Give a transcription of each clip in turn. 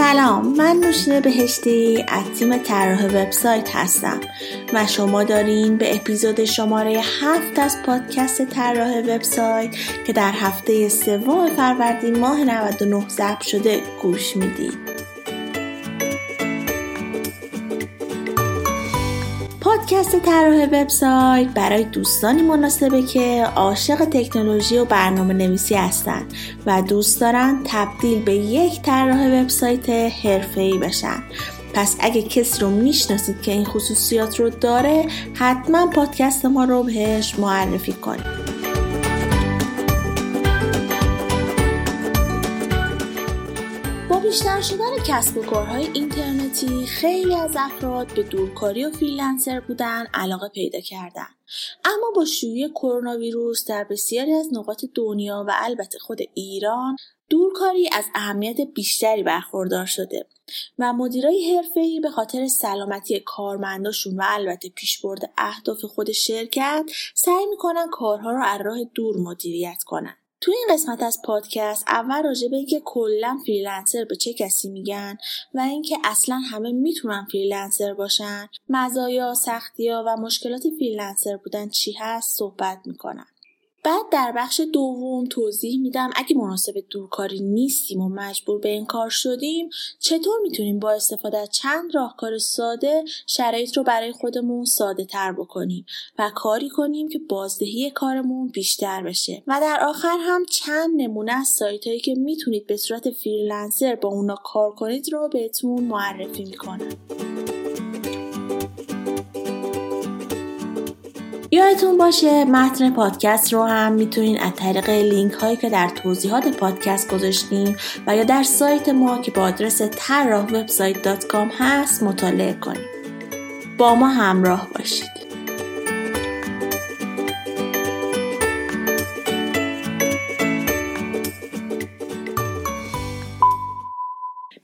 سلام من نوشین بهشتی از تیم طراح وبسایت هستم و شما دارین به اپیزود شماره هفت از پادکست طراح وبسایت که در هفته سوم فروردین ماه 99 ضبط شده گوش می‌دید. پادکست طراح وبسایت برای دوستانی مناسبه که عاشق تکنولوژی و برنامه نویسی هستن و دوست دارن تبدیل به یک طراح وبسایت حرفه‌ای بشن. پس اگه کسی رو می‌شناسید که این خصوصیات رو داره حتما پادکست ما رو بهش معرفی کنید. بیشتر شدن کسب و کارهای اینترنتی خیلی از افراد به دورکاری و فریلنسر بودن علاقه پیدا کردن. اما با شیوع کرونا ویروس در بسیاری از نقاط دنیا و البته خود ایران دورکاری از اهمیت بیشتری برخوردار شده و مدیرای حرفه‌ای به خاطر سلامتی کارمنداشون و البته پیشبرد اهداف خود شرکت سعی می‌کنن کارها رو از راه دور مدیریت کنن. تو این قسمت از پادکست اول راجع به اینکه کلا فریلنسر به چه کسی میگن و اینکه اصلا همه می‌تونن فریلنسر باشن مزایا سختیا و مشکلات فریلنسر بودن چی هست صحبت می‌کنن. بعد در بخش دوم توضیح میدم اگه مناسب دورکاری نیستیم و مجبور به این کار شدیم چطور می‌تونیم با استفاده از چند راهکار ساده شرایط رو برای خودمون ساده تر بکنیم و کاری کنیم که بازدهی کارمون بیشتر بشه؟ و در آخر هم چند نمونه از سایت هایی که می‌تونید به صورت فریلنسر با اونا کار کنید رو بهتون معرفی می‌کنم. یادتون باشه متن پادکست رو هم می‌تونین از طریق لینک هایی که در توضیحات پادکست گذاشتیم و یا در سایت ما که با آدرس طراح هست مطالعه کنید. با ما همراه باشید.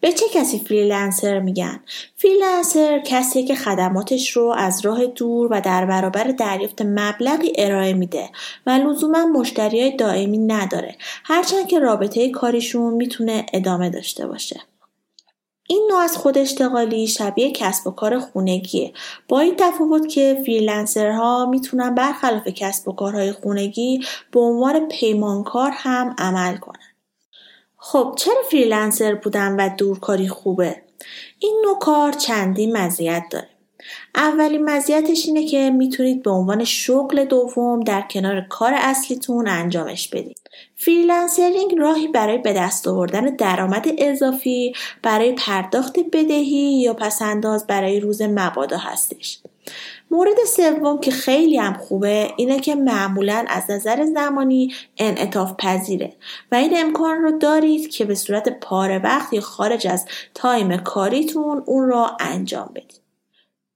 به چه کسی فریلنسر میگن؟ فریلنسر کسی که خدماتش رو از راه دور و در برابر دریافت مبلغی ارائه میده و لزوما مشتری های دائمی نداره هرچند که رابطه کاریشون می‌تونه ادامه داشته باشه. این نوع از خود اشتغالی شبیه کسب و کار خونگیه با این تفاوت که فریلنسرها می‌تونن برخلاف کسب و کارهای خونگی به عنوان پیمانکار هم عمل کنن. خب چرا فریلنسر بودن و دورکاری خوبه؟ این نوع کار چندین مزیت داره. اولین مزیتش اینه که می‌تونید به عنوان شغل دوم در کنار کار اصلیتون انجامش بدید. freelancing راهی برای به دست آوردن درآمد اضافی برای پرداخت بدهی یا پس‌انداز برای روز مبادا هستش. مورد سوم که خیلی هم خوبه اینه که معمولا از نظر زمانی انعطاف پذیره و این امکان رو دارید که به صورت پاره وقت یا خارج از time کاریتون اون را انجام بدید.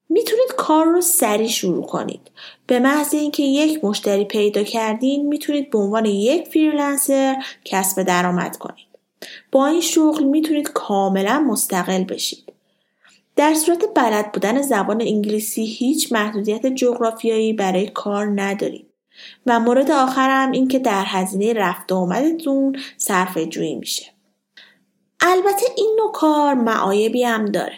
می‌تونید کار رو سریع شروع کنید. به محض اینکه یک مشتری پیدا کردین می‌تونید به عنوان یک فریلنسر کسب درآمد کنید. با این شغل می‌تونید کاملا مستقل بشید. در صورت بلد بودن زبان انگلیسی هیچ محدودیت جغرافیایی برای کار ندارید. و مورد آخرم این که در هزینه رفت و آمدتون صرف جویی میشه. البته این نوع کار معایبی هم داره.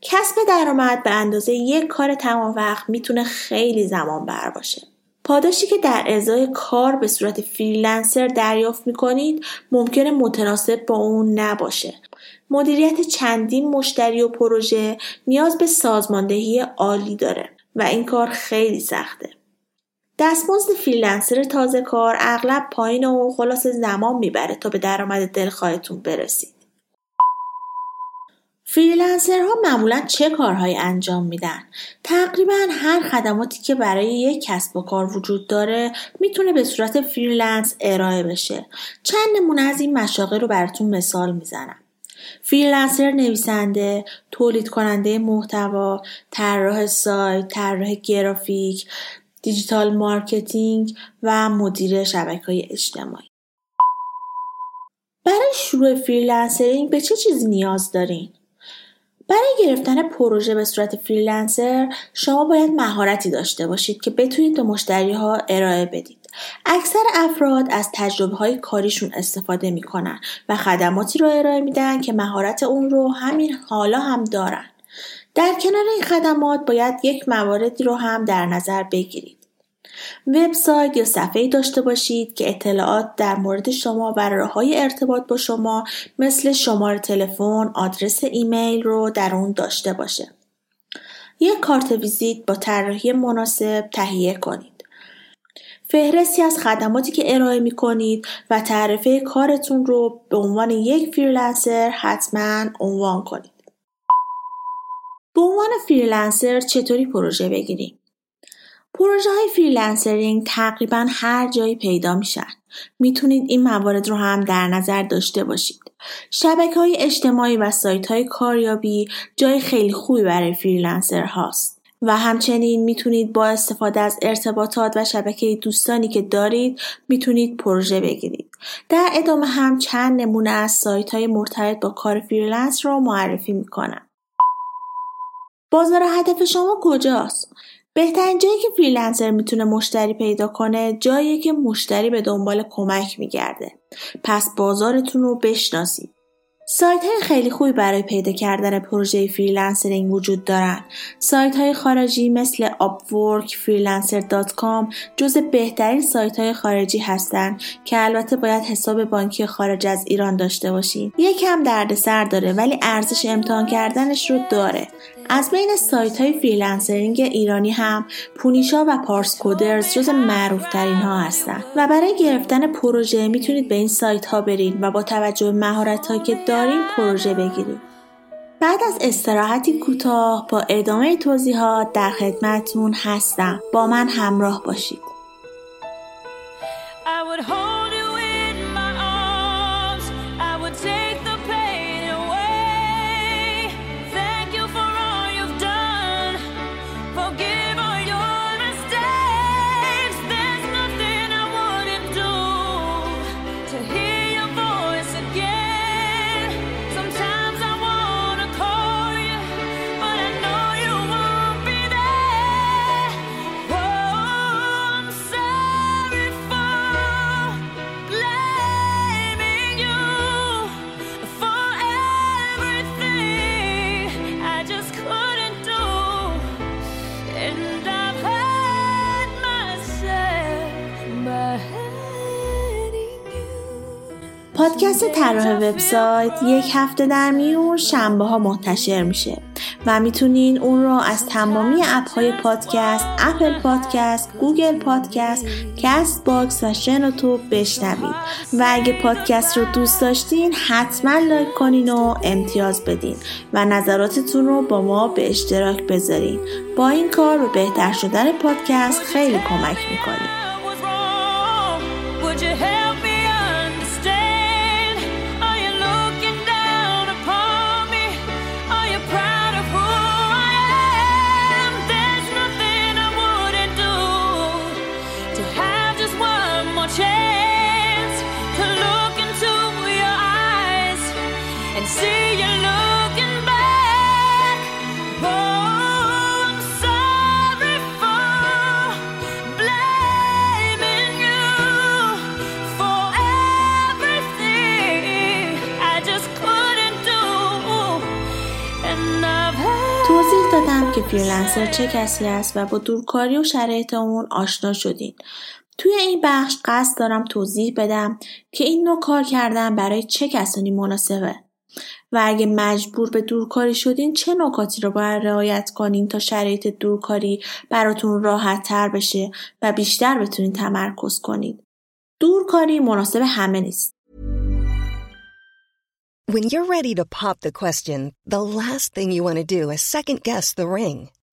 کسب درآمد به اندازه یک کار تمام وقت می‌تونه خیلی زمان بر باشه. پاداشی که در ازای کار به صورت فریلنسر دریافت می‌کنید ممکنه متناسب با اون نباشه. مدیریت چندین مشتری و پروژه نیاز به سازماندهی عالی داره و این کار خیلی سخته. دستمزد فریلنسر تازه کار اغلب پایین و خلاص زمان می‌بره تا به درآمد دلخواهتون برسید. فریلنسرها معمولا چه کارهایی انجام میدن؟ تقریبا هر خدماتی که برای یک کسب و کار وجود داره می‌تونه به صورت freelance ارائه بشه. چند نمونه از این مشاغل رو براتون مثال می‌زنم. فریلنسر نویسنده، تولید کننده محتوا، طراح سایت، طراح گرافیک، digital marketing و مدیر شبکه های اجتماعی. برای شروع freelancing به چه چیزی نیاز دارین؟ برای گرفتن پروژه به صورت فریلنسر شما باید مهارتی داشته باشید که بتونید به مشتری ها ارائه بدید. اکثر افراد از تجربه های کاریشون استفاده می‌کنن و خدماتی رو ارائه میدن که مهارت اون رو همین حالا هم دارن. در کنار این خدمات باید یک مواردی رو هم در نظر بگیرید. وبسایت یا صفحه داشته باشید که اطلاعات در مورد شما و راه های ارتباط با شما مثل شماره تلفن، آدرس ایمیل رو در اون داشته باشه. یک کارت ویزیت با طراحی مناسب تهیه کنید. فهرستی از خدماتی که ارائه می کنید و تعرفه کارتون رو به عنوان یک فریلنسر حتما عنوان کنید. به عنوان فریلنسر چطوری پروژه بگیریم؟ پروژه های freelancing تقریبا هر جایی پیدا میشن. می‌تونید این موارد رو هم در نظر داشته باشید. شبکه های اجتماعی و سایت های کاریابی جای خیلی خوبی برای فریلنسر هاست. و همچنین می‌تونید با استفاده از ارتباطات و شبکه دوستانی که دارید می‌تونید پروژه بگیرید. در ادامه هم چند نمونه از سایت های مرتبط با کار freelance رو معرفی می‌کنم. بازار هدف شما کجاست؟ بهترین جایی که فریلنسر می‌تونه مشتری پیدا کنه جایی که مشتری به دنبال کمک میگرده. پس بازارتون رو بشناسید. سایت های خیلی خوبی برای پیدا کردن پروژه freelancing وجود دارن. سایت های خارجی مثل Upwork, Freelancer.com جز بهترین سایت های خارجی هستند که البته باید حساب بانکی خارج از ایران داشته باشید. یکم دردسر داره ولی ارزش امتحان کردنش رو داره. از بین سایت های فریلنسرینگ ایرانی هم پونیشا و پارس کودرز جز معروف ترین ها هستن و برای گرفتن پروژه می‌تونید به این سایت ها برید و با توجه به مهارت که دارین پروژه بگیرید. بعد از استراحتی کوتاه با ادامه توضیحات در خدمتون هستم. با من همراه باشید. پادکست طراح وبسایت یک هفته در میون شنبه ها منتشر میشه و می‌تونین اون رو از تمامی اپ های پادکست اپل پادکست گوگل پادکست کست باکس و شنوتو بشنوید و اگه پادکست رو دوست داشتین حتما لایک کنین و امتیاز بدین و نظراتتون رو با ما به اشتراک بذارین. با این کار به بهتر شدن پادکست خیلی کمک می‌کنید فریلنسر چه کسی است و با دورکاری و شرایط اون آشنا شدین. توی این بخش قصد دارم توضیح بدم که این نوع کار کردن برای چه کسانی مناسبه و اگه مجبور به دورکاری شدین چه نکاتی رو باید رعایت کنین تا شرایط دورکاری براتون راحت تر بشه و بیشتر بتونین تمرکز کنید. دورکاری مناسب همه نیست. When you're ready to pop the question, the last thing you want to do is second guess the ring.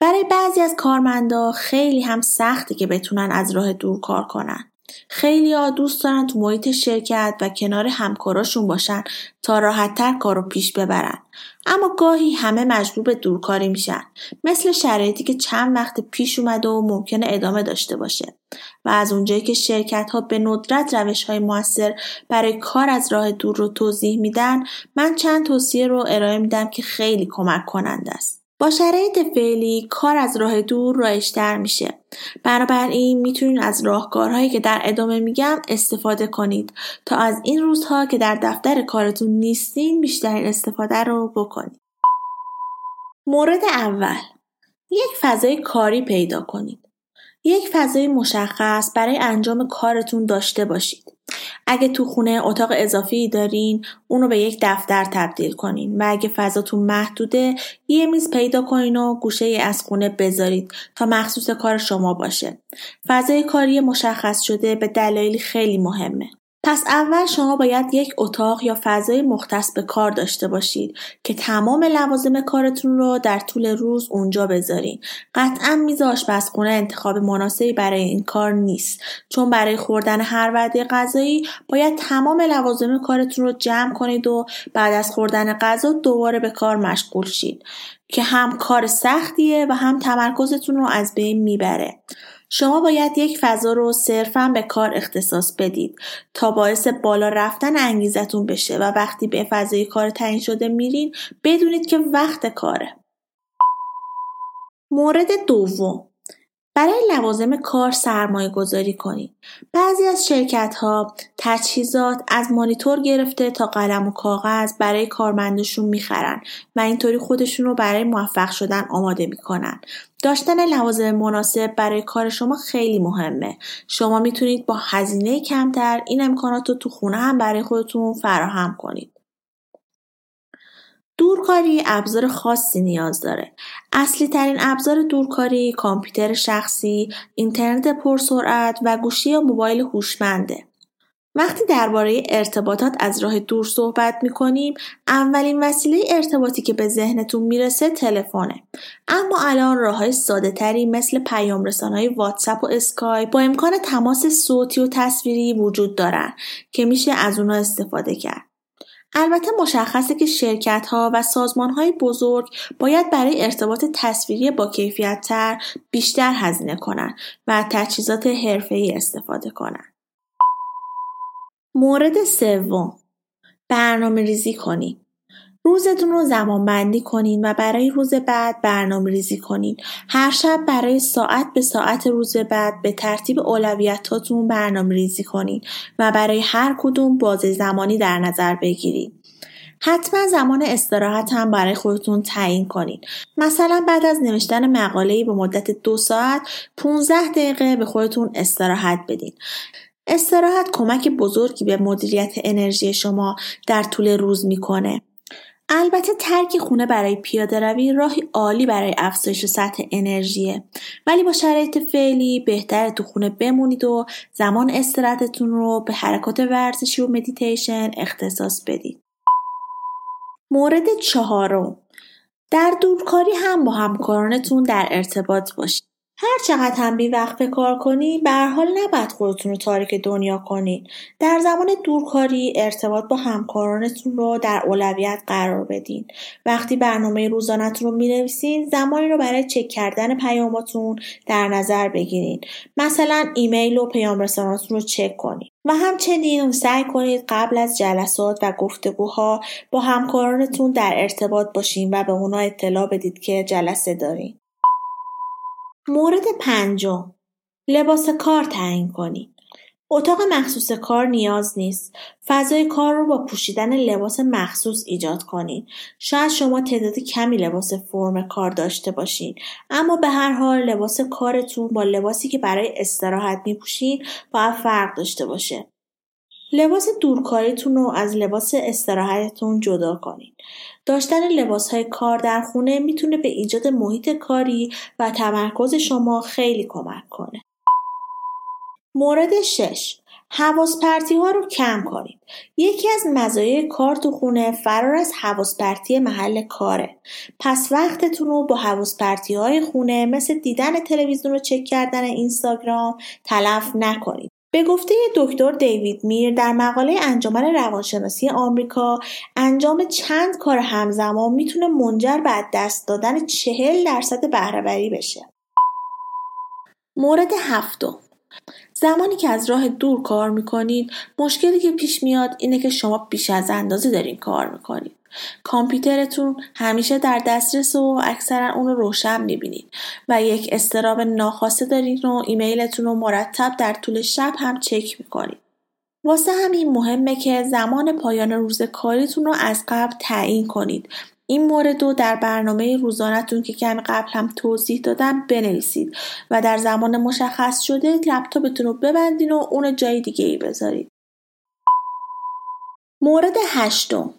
برای بعضی از کارمندا خیلی هم سخته که بتونن از راه دور کار کنن. خیلی ها دوست دارن تو محیط شرکت و کنار همکاراشون باشن تا راحتتر کار رو پیش ببرن. اما گاهی همه مجبور به دورکاری میشن. مثل شرایطی که چند وقت پیش اومده و ممکنه ادامه داشته باشه. و از اونجایی که شرکت ها به ندرت روش های موثر برای کار از راه دور رو توضیح میدن من چند توصیه رو ارائه میدم که خیلی کمک کننده است. با شرایط فعلی کار از راه دور رایشتر میشه. بنابراین می‌تونید از راهکارهایی که در ادامه میگم استفاده کنید تا از این روزها که در دفتر کارتون نیستین بیشترین استفاده رو بکنید. مورد اول یک فضای کاری پیدا کنید. یک فضای مشخص برای انجام کارتون داشته باشید. اگه تو خونه اتاق اضافی دارین اونو به یک دفتر تبدیل کنین و اگه فضاتون محدوده یه میز پیدا کنین و گوشه از خونه بذارید تا مخصوص کار شما باشه. فضای کاری مشخص شده به دلایلی خیلی مهمه. پس اول شما باید یک اتاق یا فضای مختص به کار داشته باشید که تمام لوازم کارتون رو در طول روز اونجا بذارین. قطعا میز آشپزخونه انتخاب مناسبی برای این کار نیست چون برای خوردن هر وعده غذایی باید تمام لوازم کارتون رو جمع کنید و بعد از خوردن غذا دوباره به کار مشغول شید که هم کار سختیه و هم تمرکزتون رو از بین می‌بره. شما باید یک فضا رو صرفا به کار اختصاص بدید تا باعث بالا رفتن انگیزتون بشه و وقتی به فضای کار تعیین شده میرین بدونید که وقت کاره. مورد دوم برای لوازم کار سرمایه گذاری کنید. بعضی از شرکت ها تجهیزات از مانیتور گرفته تا قلم و کاغذ برای کارمندشون می‌خرن و اینطوری خودشون رو برای موفق شدن آماده می‌کنن. داشتن لوازم مناسب برای کار شما خیلی مهمه. شما می‌تونید با هزینه کمتر این امکانات رو تو خونه هم برای خودتون فراهم کنید. دورکاری ابزار خاصی نیاز داره. اصلی ترین ابزار دورکاری کامپیوتر شخصی، اینترنت پرسرعت و گوشی یا موبایل هوشمنده. وقتی درباره ارتباطات از راه دور صحبت می کنیم اولین وسیله ارتباطی که به ذهنتون می‌رسه تلفنه اما الان راه های ساده تری مثل پیام رسان های واتساپ و اسکایپ با امکان تماس صوتی و تصویری وجود دارن که میشه از اونها استفاده کرد البته مشخصه که شرکت ها و سازمان های بزرگ باید برای ارتباط تصویری با کیفیت تر بیشتر هزینه کنند و تجهیزات حرفه‌ای استفاده کنند. مورد سوم برنامه ریزی کنید. روزتون رو زمان بندی کنین و برای روز بعد برنامه ریزی کنین. هر شب برای ساعت به ساعت روز بعد به ترتیب اولویتاتون برنامه ریزی کنین و برای هر کدوم بازه زمانی در نظر بگیرید. حتما زمان استراحت هم برای خودتون تعیین کنین. مثلا بعد از نوشتن مقاله‌ای به مدت دو ساعت 15 دقیقه به خودتون استراحت بدین. استراحت کمک بزرگی به مدیریت انرژی شما در طول روز می‌کنه. البته ترک خونه برای پیاده روی راهی عالی برای افزایش سطح انرژیه ولی با شرایط فعلی بهتره تو خونه بمونید و زمان استراحتتون رو به حرکات ورزشی و مدیتیشن اختصاص بدید. مورد چهارم در دورکاری هم با همکارانتون در ارتباط باشید. هر چقدر هم بی وقت کار کنی به حال نباید خودتون رو تاریک دنیا کنید در زمان دورکاری ارتباط با همکارانتون رو در اولویت قرار بدین. وقتی برنامه روزانهتون رو می‌نویسین زمانی رو برای چک کردن پیاماتون در نظر بگیرید. مثلا ایمیل و پیام رساناتون رو چک کنید و همچنین سعی کنید قبل از جلسات و گفتگوها با همکارانتون در ارتباط باشین و به اونا اطلاع بدید که جلسه دارین. مورد پنجم لباس کار تعیین کنید. اتاق مخصوص کار نیاز نیست. فضای کار رو با پوشیدن لباس مخصوص ایجاد کنید. شاید شما تعداد کمی لباس فرم کار داشته باشید اما به هر حال لباس کارتون با لباسی که برای استراحت میپوشید باید فرق داشته باشه. لباس دورکاریتون رو از لباس استراحتتون جدا کنید. داشتن لباس های کار در خونه می‌تونه به ایجاد محیط کاری و تمرکز شما خیلی کمک کنه. مورد 6 حواس پرتی ها رو کم کنید. یکی از مزایای کار تو خونه فرار از حواس پرتی محل کاره. پس وقتتون رو با حواس پرتی های خونه مثل دیدن تلویزیون رو چک کردن اینستاگرام تلف نکنید. به گفته دکتر دیوید میر در مقاله انجمن روانشناسی آمریکا انجام چند کار همزمان می‌تونه منجر به دست دادن چهل درصد بهرهوری بشه. مورد هفتم زمانی که از راه دور کار می‌کنید مشکلی که پیش میاد اینه که شما بیش از اندازه دارین کار می‌کنید. کامپیوترتون همیشه در دسترس و اکثرا اون رو روشن می‌بینید و یک استراب ناخواسته دارید و ایمیلتون رو مرتب در طول شب هم چک می‌کنید. واسه همین مهمه که زمان پایان روز کاریتون رو از قبل تعیین کنید. این مورد رو در برنامه روزانهتون که کمی قبل هم توضیح دادم بنویسید و در زمان مشخص شده لپتاپتون رو ببندین و اون جای دیگه ای بذارید. مورد هشتم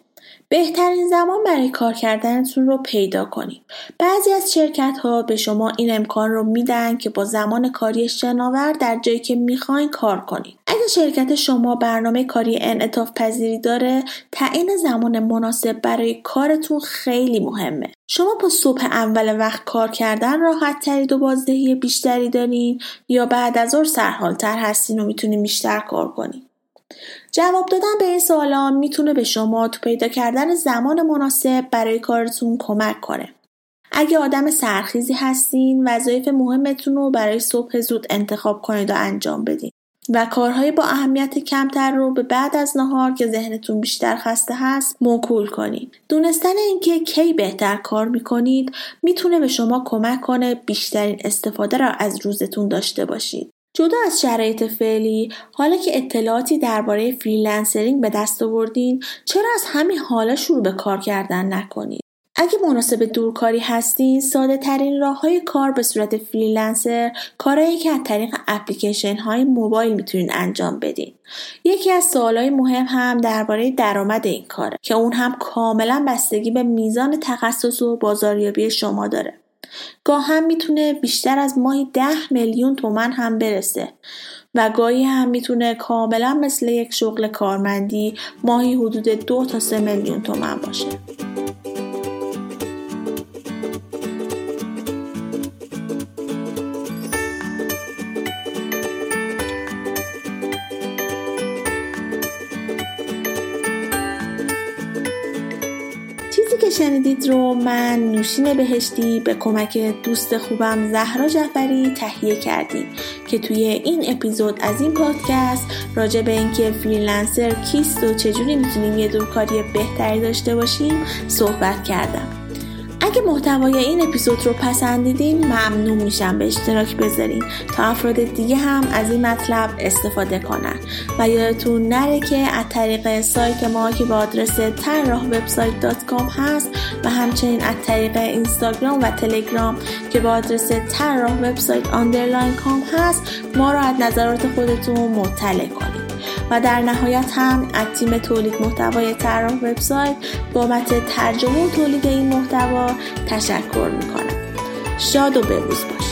بهترین زمان برای کار کردنتون رو پیدا کنید. بعضی از شرکت ها به شما این امکان رو میدن که با زمان کاری شناور در جایی که می‌خواین کار کنید. اگه شرکت شما برنامه کاری انعطاف پذیری داره، تعیین زمان مناسب برای کارتون خیلی مهمه. شما با صبح اول وقت کار کردن راحت ترید و بازدهی بیشتری دارین یا بعد از ظهر سرحالتر هستین و می‌تونین بیشتر کار کنید. جواب دادن به این سوالا می‌تونه به شما تو پیدا کردن زمان مناسب برای کارتون کمک کنه. اگه آدم سرخیزی هستین وظایف مهمتون رو برای صبح زود انتخاب کنید و انجام بدین و کارهای با اهمیت کمتر رو به بعد از نهار که ذهنتون بیشتر خسته هست موکول کنید. دونستن اینکه کی بهتر کار می‌کنید می‌تونه به شما کمک کنه بیشترین استفاده را از روزتون داشته باشید. جدا از شرایط فعلی حالا که اطلاعاتی درباره فریلنسرینگ به دست آوردین چرا از همین حالا شروع به کار کردن نکنید اگه مناسب دورکاری هستین ساده ترین راه های کار به صورت فریلنسر کارهایی که از طریق اپلیکیشن های موبایل می‌تونین انجام بدین. یکی از سوالهای مهم هم درباره درآمد این کاره که اون هم کاملا بستگی به میزان تخصص و بازاریابی شما داره. گاه هم می‌تونه بیشتر از ماهی ده میلیون تومن هم برسه و گاهی هم می‌تونه کاملا مثل یک شغل کارمندی ماهی حدود دو تا سه میلیون تومن باشه. شنیدید رو من نوشین بهشتی به کمک دوست خوبم زهرا جعفری تهیه کردیم که توی این اپیزود از این پادکست راجع به اینکه فریلنسر کیست و چجوری می‌تونیم یه دورکاری بهتری داشته باشیم صحبت کردم. اگه محتوای این اپیزود رو پسندیدین ممنون میشم. به اشتراک بذارین. تا افراد دیگه هم از این مطلب استفاده کنن. و یادتون نره که از طریق سایت ما که با آدرس طراح وبسایت dot com هست و همچنین از طریق اینستاگرام و تلگرام که با آدرس طراح وبسایت underline com هست ما رو از نظرات خودتون مطلع کنید. و در نهایت هم از تیم تولید محتوای طراح وبسایت بابت ترجمه و تولید این محتوا تشکر می‌کنم. شاد و بروز باشید